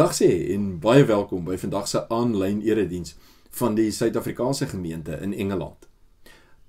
Dag sê en baie welkom by vandag se aanlyn erediens van die Suid-Afrikaanse gemeente in Engeland.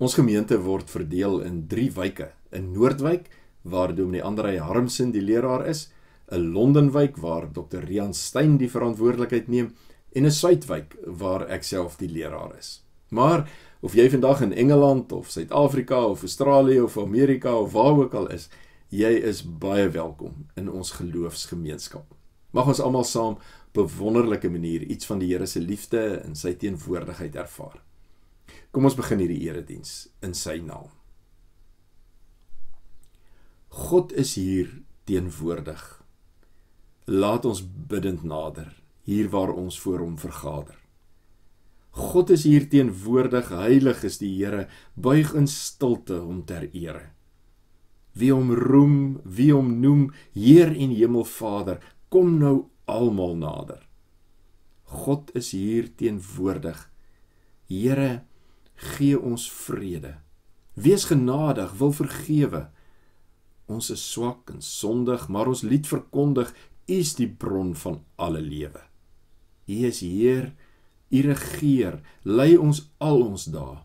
Ons gemeente word verdeel in 3 wyke: 'n Noordwyk waar Dominee Andrei Harmsen die leraar is, 'n Londenwyk waar Dr. Rian Stein die verantwoordelikheid neem en 'n Suidwyk waar ek self die leraar is. Maar of jy vandag in Engeland of Suid-Afrika of Australië of Amerika of waar ook al is, jy is baie welkom in ons geloofsgemeenskap. Mag ons almal saam op 'n wonderlike manier iets van die Here se liefde en sy teenwoordigheid ervaar. Kom ons begin hierdie erediens in sy naam. God is hier teenwoordig. Laat ons bidend nader hier waar ons voor hom vergader. God is hier teenwoordig, heilig is die Here, buig in stilte om ter ere. Wie hom roem, wie hom noem Heer en Hemelvader, kom nou almal nader. God is hier teenwoordig. Here, gee ons vrede. Wees genadig, wil vergewe. Ons is swak en sondig, maar ons lied verkondig, U is die bron van alle lewe. U is Heer, U regeer, lei ons al ons dae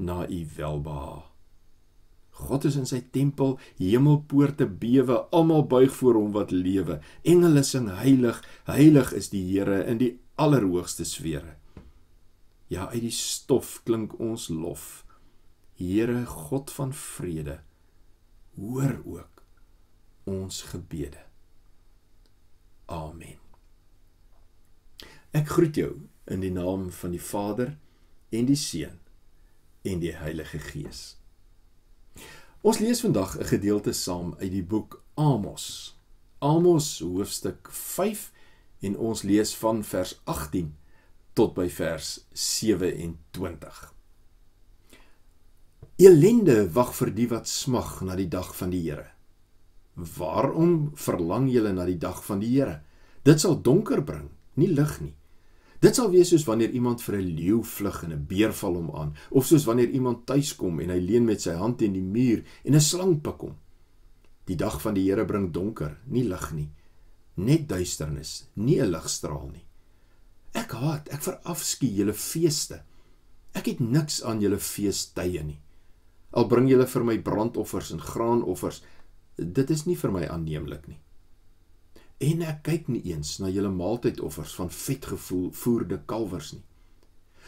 na U welbehae. God is in sy tempel, hemelpoorte bewe, almal buig voor hom wat lewe. Engele sing heilig, heilig is die Here in die allerhoogste sfere. Ja, uit die stof klink ons lof. Here God van vrede, hoor ook ons gebede. Amen. Ek groet jou in die naam van die Vader en die Seun en die Heilige Gees. Ons lees vandag 'n gedeelte saam uit die boek Amos. Amos hoofstuk 5 en ons lees van vers 18 tot by vers 27. Elende wag vir die wat smag na die dag van die Here. Waarom verlang julle na die dag van die Here? Dit sal donker bring, nie lig nie. Dit sal wees soos wanneer iemand vir 'n leeu vlug en 'n beer val hom aan, of soos wanneer iemand tuis kom en hy leun met sy hand teen die muur en 'n slang pik hom. Die dag van die Here bring donker, nie lig nie, net duisternis, nie 'n ligstraal nie. Ek haat, ek verafskuw julle feeste. Ek het niks aan julle feestydde nie. Al bring julle vir my brandoffers en graanoffers, dit is nie vir my aanneemlik nie en ek kyk nie eens na julle maaltydoffers van vetgevoerde kalwers nie.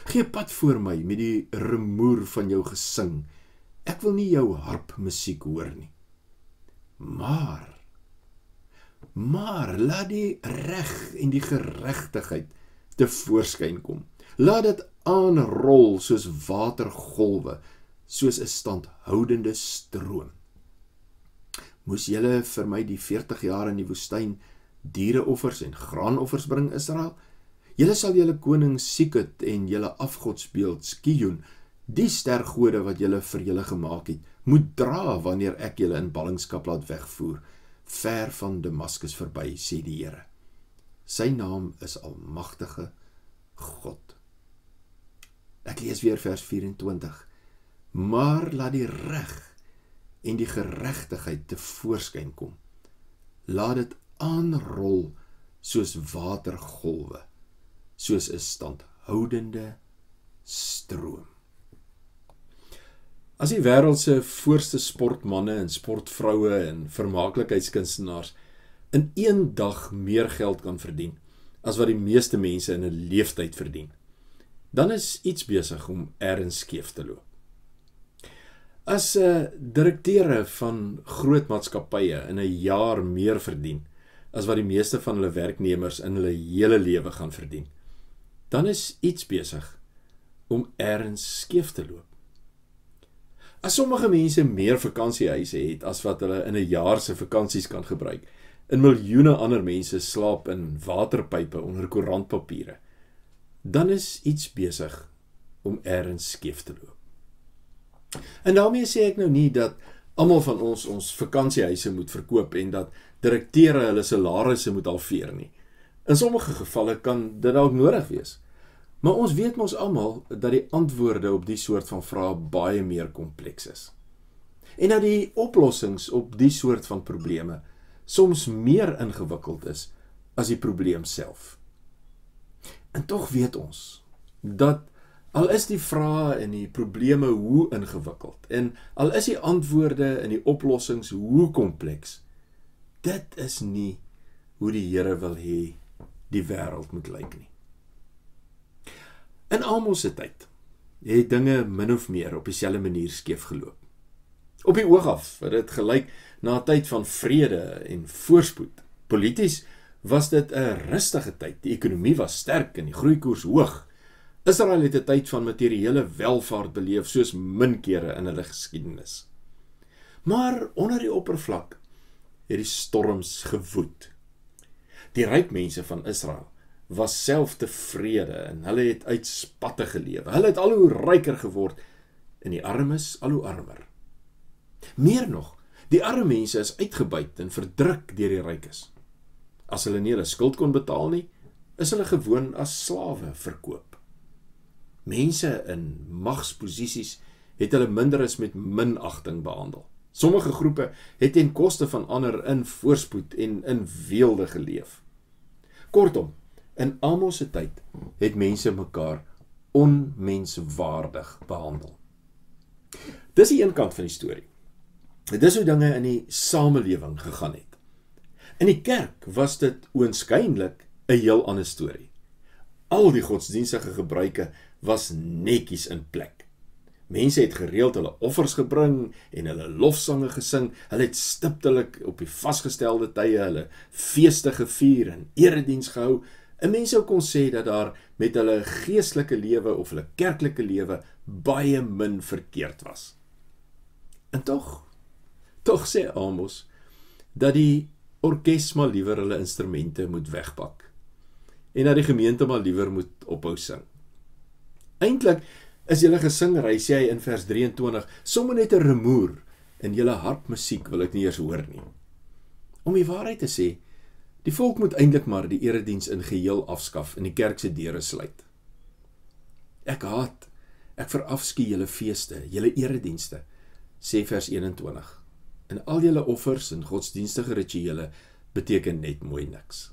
Gee pad voor my met die rumoer van jou gesing. Ek wil nie jou harp musiek hoor nie. Maar maar laat die reg en die geregtigheid te voorskyn kom. Laat dit aanrol soos watergolwe, soos 'n standhoudende stroom. Moes julle vir my die 40 jaar in die woestyn diereoffers en graanoffers bring Israel. Julle sal julle koning Sikut en julle afgodsbeeld Skion, die stergode wat julle vir julle gemaak het, moet dra wanneer ek julle in ballingskap laat wegvoer ver van Damaskus verby, sê die Here. Sy naam is Almagtige God. Ek lees weer vers 24. Maar laat die reg en die geregtigheid te voorskyn kom. Laat dit aanrol soos watergolwe soos 'n standhoudende stroom. As die wêreld se voorste sportmense en sportvroue en vermaaklikheidskunstenaars in een dag meer geld kan verdien as wat die meeste mense in 'n leeftyd verdien, dan is iets besig om ergens skeef te loop. As 'n uh, direkteure van groot maatskappye in 'n jaar meer verdien as wat die meeste van hulle werknemers in hulle hele lewe gaan verdien. Dan is iets besig om erns skeef te loop. As sommige mense meer vakansiehuise het as wat hulle in 'n jaar se vakansies kan gebruik, en miljoene ander mense slaap in waterpype onder koerantpapiere, dan is iets besig om erns skeef te loop. En daarmee sê ek nou nie dat almal van ons ons vakansiehuise moet verkoop en dat direkteure hulle salarisse moet halveer nie. In sommige gevalle kan dit dalk nodig wees. Maar ons weet mos almal dat die antwoorde op die soort van vrae baie meer kompleks is. En dat die oplossings op die soort van probleme soms meer ingewikkeld is as die probleem self. En tog weet ons dat al is die vrae en die probleme hoe ingewikkeld en al is die antwoorde en die oplossings hoe kompleks, dit is nie hoe die Here wil hê die wêreld moet lyk nie. In Amos se tyd het dinge min of meer op dieselfde manier skeef geloop. Op die oog af het dit gelyk na 'n tyd van vrede en voorspoed. Polities was dit 'n rustige tyd. Die ekonomie was sterk en die groeikoers hoog. Israel het 'n tyd van materiële welvaart beleef soos min kere in hulle geskiedenis. Maar onder die oppervlak het die storms gewoed. Die ryk mense van Israel was self tevrede en hulle het uitspatte gelewe. Hulle het al hoe ryker geword en die armes al hoe armer. Meer nog, die arme mense is uitgebuit en verdruk deur die rykes. As hulle nie hulle skuld kon betaal nie, is hulle gewoon as slawe verkoop. Mense in magsposisies het hulle minder as met minagting behandel. Sommige groepe het ten koste van ander in voorspoed en in weelde geleef. Kortom, in almal se tyd het mense mekaar onmenswaardig behandel. Dis die een kant van die storie. Dit is hoe dinge in die samelewing gegaan het. In die kerk was dit oënskynlik 'n heel ander storie. Al die godsdienstige gebruike was netjies in plek. Mense het gereeld hulle offers gebring en hulle lofsange gesing. Hulle het stiptelik op die vasgestelde tye hulle feeste gevier en erediens gehou. 'n Mens sou kon sê dat daar met hulle geestelike lewe of hulle kerklike lewe baie min verkeerd was. En tog, tog sê Amos dat die orkes maar liewer hulle instrumente moet wegpak en dat die gemeente maar liewer moet ophou sing. Eintlik is julle gesingry sê hy in vers 23 sommer net 'n rumoer in julle hartmusiek wil ek nie eers hoor nie. Om die waarheid te sê, die volk moet eintlik maar die erediens in geheel afskaf en die kerk se deure sluit. Ek haat, ek verafskie julle feeste, julle eredienste, sê vers 21 en al julle offers en godsdienstige rituele beteken net mooi niks.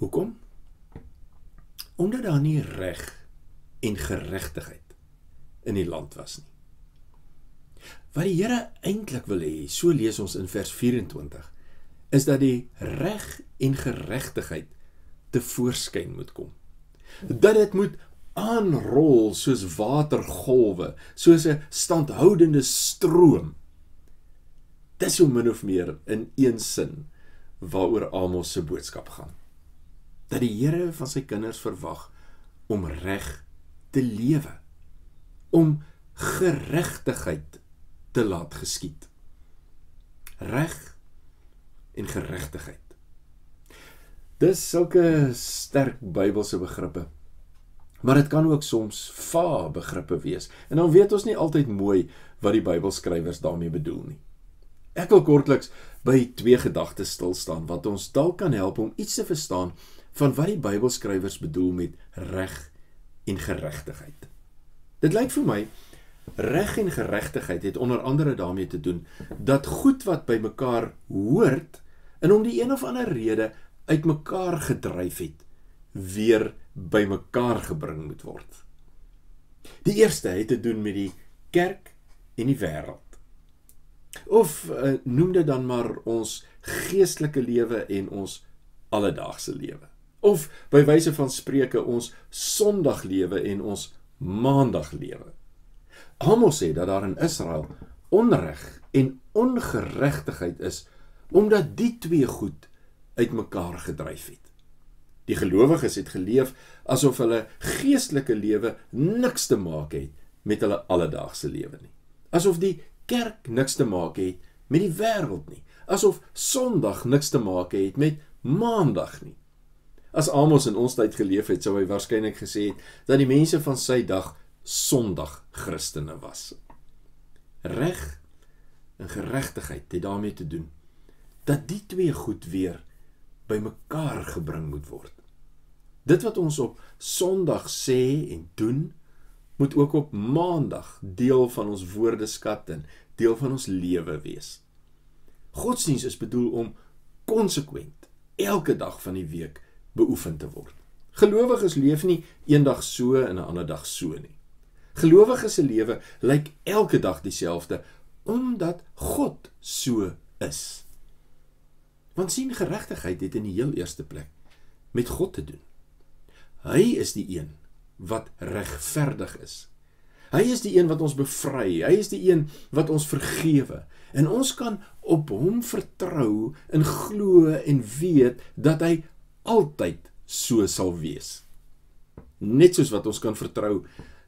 Hoekom? Omdat daar nie reg en geregtigheid in die land was nie. Wat die Here eintlik wil hê, so lees ons in vers 24, is dat die reg en geregtigheid te voorskyn moet kom. Dat dit moet aanrol soos watergolwe, soos 'n standhoudende stroom. Dis hoe min of meer in een sin waaroor Amos se boodskap gaan. Dat die Here van sy kinders verwag om reg te lewe, om geregtigheid te laat geskied. Reg en geregtigheid. Dis sulke sterk Bybelse begrippe maar dit kan ook soms va begrippe wees. En dan weet ons nie altyd mooi wat die Bybelskrywers daarmee bedoel nie. Ek wil kortliks by twee gedagtes stil staan wat ons dalk kan help om iets te verstaan van wat die Bybelskrywers bedoel met reg en geregtigheid. Dit lyk vir my reg en geregtigheid het onder andere daarmee te doen dat goed wat by mekaar hoort en om die een of ander rede uitmekaar gedryf het weer bymekaar gebring moet word. Die eerste het te doen met die kerk en die wêreld. Of uh, noem dit dan maar ons geestelike lewe en ons alledaagse lewe. Of by wyse van spreuke ons Sondaglewe en ons Maandaglewe. Amos sê dat daar in Israel onreg en ongeregtigheid is omdat die twee goed uitmekaar gedryf het. Die gelowiges het geleef asof hulle geestelike lewe niks te maak het met hulle alledaagse lewe nie. Asof die kerk niks te maak het met die wêreld nie. Asof Sondag niks te maak het met Maandag nie. As Amos in ons tyd geleef het, sou hy waarskynlik gesê het dat die mense van sy dag Sondag Christene was. Reg en geregtigheid het daarmee te doen dat die twee goed weer bymekaar gebring moet word. Dit wat ons op Sondag sê en doen, moet ook op Maandag deel van ons woordeskat en deel van ons lewe wees. Godsdiens is bedoel om konsekwent elke dag van die week beoefen te word. Gelowiges leef nie eendag so en 'n ander dag so nie. Gelowiges se lewe lyk elke dag dieselfde omdat God so is. Want sien geregtigheid het in die heel eerste plek met God te doen. Hy is die een wat regverdig is. Hy is die een wat ons bevry. Hy is die een wat ons vergewe. En ons kan op hom vertrou en glo en weet dat hy altyd so sal wees. Net soos wat ons kan vertrou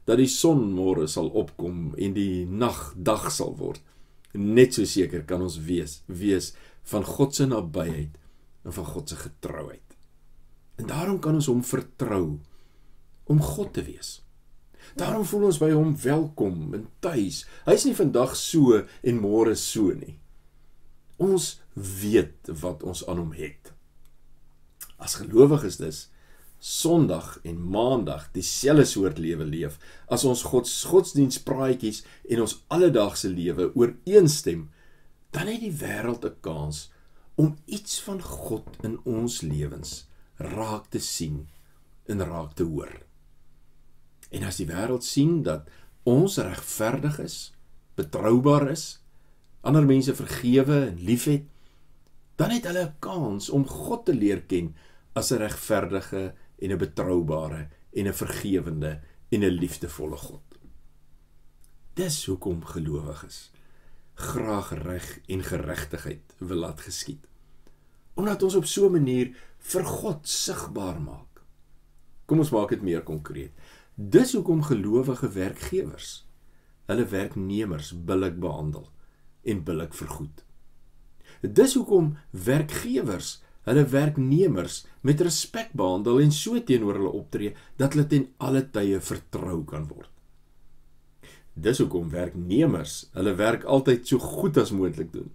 dat die son môre sal opkom en die nag dag sal word. Net so seker kan ons wees wees van God se nabyheid en van God se getrouheid. En daarom kan ons hom vertrou om God te wees. Daarom voel ons by hom welkom en tuis. Hy's nie vandag so en môre so nie. Ons weet wat ons aan hom het. As gelowiges dus Sondag en Maandag dieselfde soort lewe leef as ons God se godsdienspraatjies en ons alledaagse lewe ooreenstem, dan het die wêreld 'n kans om iets van God in ons lewens raak te sien en raak te hoor. En as die wêreld sien dat ons regverdig is, betroubaar is, ander mense vergewe en liefhet, dan het hulle 'n kans om God te leer ken as 'n regverdige en 'n betroubare en 'n vergewende en 'n liefdevolle God. Dis hoekom gelowiges graag reg en geregtigheid wil laat geskied. Omdat ons op so 'n manier vir God sigbaar maak. Kom ons maak dit meer konkreet. Dis hoekom gelowige werkgewers hulle werknemers billik behandel en billik vergoed. Dis hoekom werkgewers hulle werknemers met respek behandel en so teenoor hulle optree dat hulle ten alle tye vertrou kan word. Dis hoekom werknemers hulle werk altyd so goed as moontlik doen.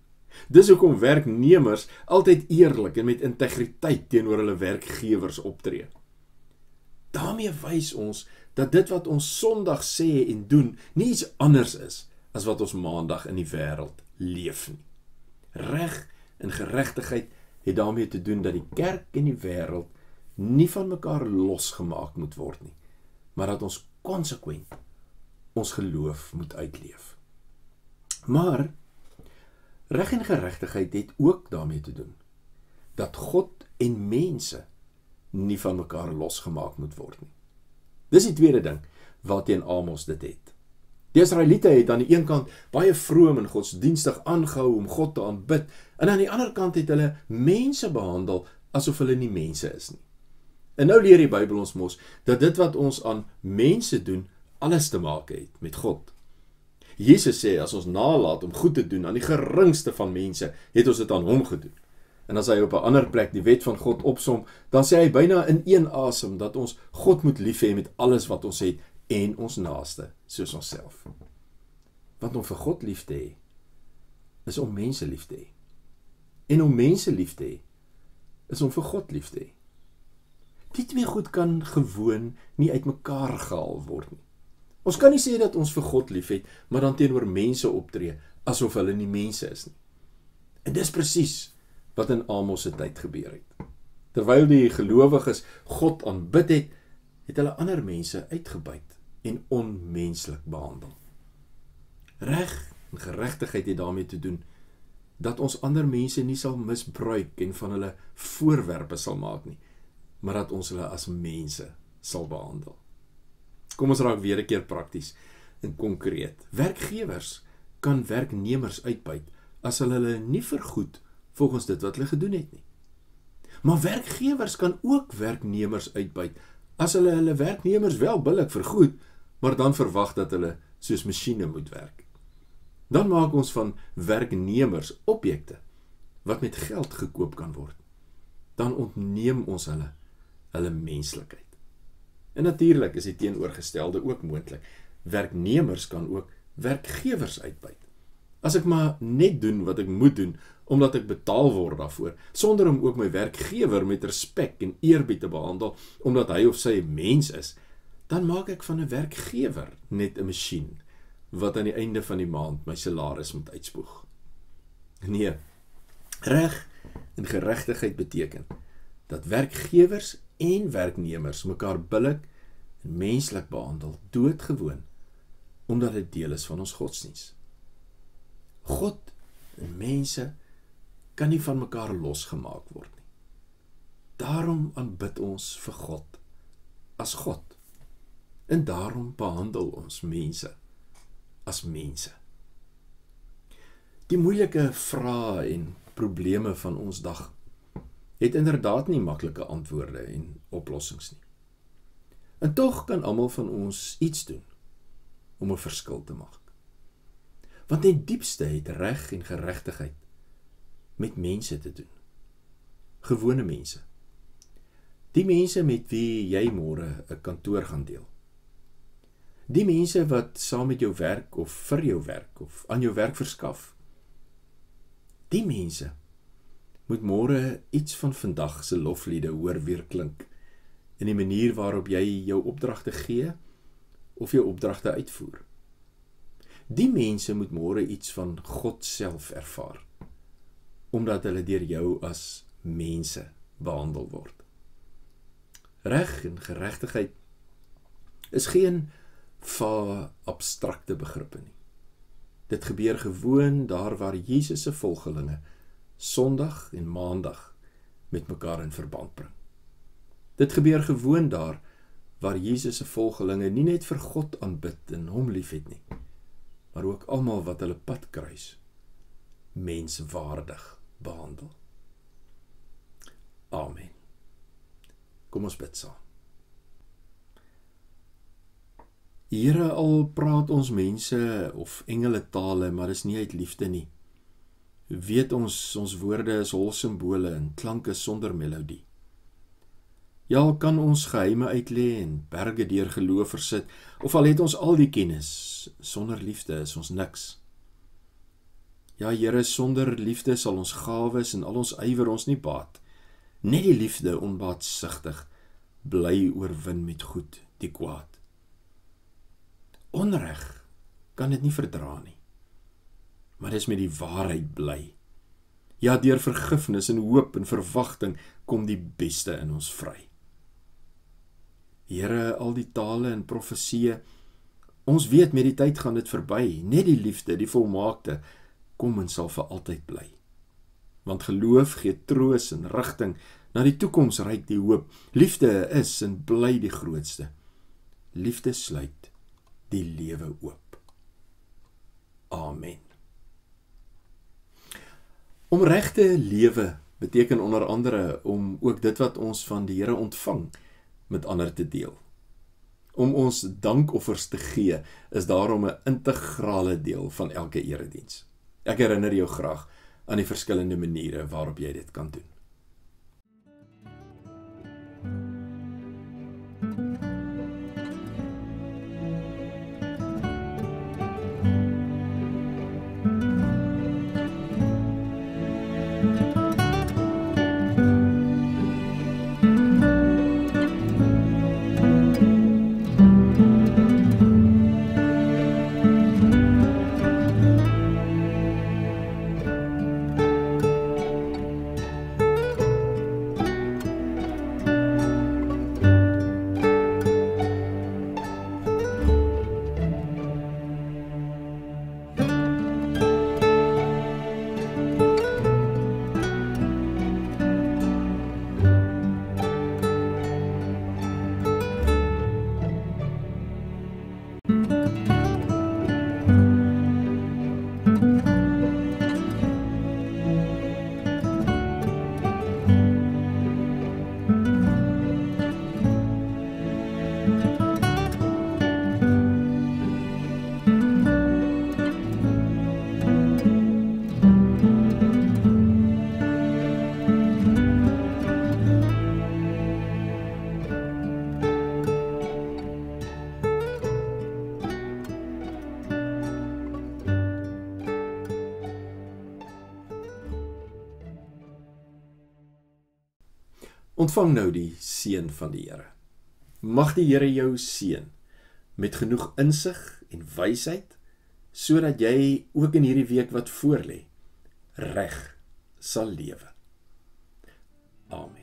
Dis hoekom werknemers altyd eerlik en met integriteit teenoor hulle werkgewers optree. daarmee wys ons dat dit wat ons Sondag sê en doen nie iets anders is as wat ons Maandag in die wêreld leef nie. Reg en geregtigheid het daarmee te doen dat die kerk en die wêreld nie van mekaar losgemaak moet word nie, maar dat ons konsekwent ons geloof moet uitleef. Maar Reg en geregtigheid het ook daarmee te doen dat God en mense nie van mekaar losgemaak moet word nie. Dis die tweede ding waarteen Amos dit het. Die Israeliete het aan die een kant baie vroom en godsdienstig aangehou om God te aanbid, en aan die ander kant het hulle mense behandel asof hulle nie mense is nie. En nou leer die Bybel ons mos dat dit wat ons aan mense doen alles te maak het met God. Jesus sê as ons nalat om goed te doen aan die geringste van mense, het ons dit aan hom gedoen. En as hy op 'n ander plek die wet van God opsom, dan sê hy byna in een asem dat ons God moet lief hê met alles wat ons het en ons naaste soos onsself. Want om vir God lief te hê is om mense lief te hê. En om mense lief te hê is om vir God lief te hê. Dit twee goed kan gewoon nie uitmekaar gehaal word nie. Ons kan nie sê dat ons vir God liefhet, maar dan teenoor mense optree asof hulle nie mense is nie. En dis presies wat in Amos se tyd gebeur het. Terwyl die gelowiges God aanbid het, het hulle ander mense uitgebuit en onmenslik behandel. Reg en geregtigheid het daarmee te doen dat ons ander mense nie sal misbruik en van hulle voorwerpe sal maak nie, maar dat ons hulle as mense sal behandel. Kom ons raak weer 'n keer prakties en konkreet. Werkgewers kan werknemers uitbuit as hulle hulle nie vergoed volgens dit wat hulle gedoen het nie. Maar werkgewers kan ook werknemers uitbuit as hulle hulle werknemers wel billik vergoed, maar dan verwag dat hulle soos masjiene moet werk. Dan maak ons van werknemers objekte wat met geld gekoop kan word. Dan ontneem ons hulle hulle menslikheid. En natuurlik is die teenoorgestelde ook moontlik. Werknemers kan ook werkgewers uitbuit. As ek maar net doen wat ek moet doen omdat ek betaal word daarvoor, sonder om ook my werkgewer met respek en eerbied te behandel omdat hy of sy 'n mens is, dan maak ek van 'n werkgewer net 'n masjien wat aan die einde van die maand my salaris moet uitspoeg. Nee. Reg en geregtigheid beteken dat werkgewers en werknemers mekaar billik en menslik behandel, doodgewoon, omdat dit deel is van ons godsdiens. God en mense kan nie van mekaar losgemaak word nie. Daarom aanbid ons vir God as God. En daarom behandel ons mense as mense. Die moeilike vrae en probleme van ons dag het inderdaad nie maklike antwoorde en oplossings nie. En tog kan almal van ons iets doen om 'n verskil te maak. Want in diepste het reg en geregtigheid met mense te doen. Gewone mense. Die mense met wie jy môre 'n kantoor gaan deel. Die mense wat saam met jou werk of vir jou werk of aan jou werk verskaf. Die mense moet môre iets van vandag se lofliede hoor weer klink in die manier waarop jy jou opdragte gee of jou opdragte uitvoer. Die mense moet môre iets van God self ervaar omdat hulle deur jou as mense behandel word. Reg en geregtigheid is geen va abstrakte begrippe nie. Dit gebeur gewoon daar waar Jesus se volgelinge Sondag en Maandag met mekaar in verband bring. Dit gebeur gewoon daar waar Jesus se volgelinge nie net vir God aanbid en hom liefhet nie, maar ook almal wat hulle pad kruis menswaardig behandel. Amen. Kom ons bid saam. Here al praat ons mense of engele tale, maar dis nie uit liefde nie. Weet ons ons woorde is hol simbole en klanke sonder melodie. Ja, kan ons geheime uitlê en berge deur geloof versit, of al het ons al die kennis, sonder liefde is ons niks. Ja, Here, sonder liefde sal ons gawes en al ons ywer ons nie baat. Net die liefde onbaatsigtig bly oorwin met goed die kwaad onreg kan dit nie verdra nie. Maar dis met die waarheid bly. Ja, deur vergifnis en hoop en verwagting kom die beste in ons vry. Here, al die tale en profeseë, ons weet met die tyd gaan dit verby. Net die liefde, die volmaakte, kom en sal vir altyd bly. Want geloof gee troos en rigting na die toekoms ryk die hoop. Liefde is en bly die grootste. Liefde sluit die lewe oop. Amen. Om regte lewe beteken onder andere om ook dit wat ons van die Here ontvang met ander te deel. Om ons dankoffers te gee is daarom 'n integrale deel van elke erediens. Ek herinner jou graag aan die verskillende maniere waarop jy dit kan doen. Ontvang nou die seën van die Here. Mag die Here jou seën met genoeg insig en wysheid sodat jy ook in hierdie week wat voorlê reg sal lewe. Amen.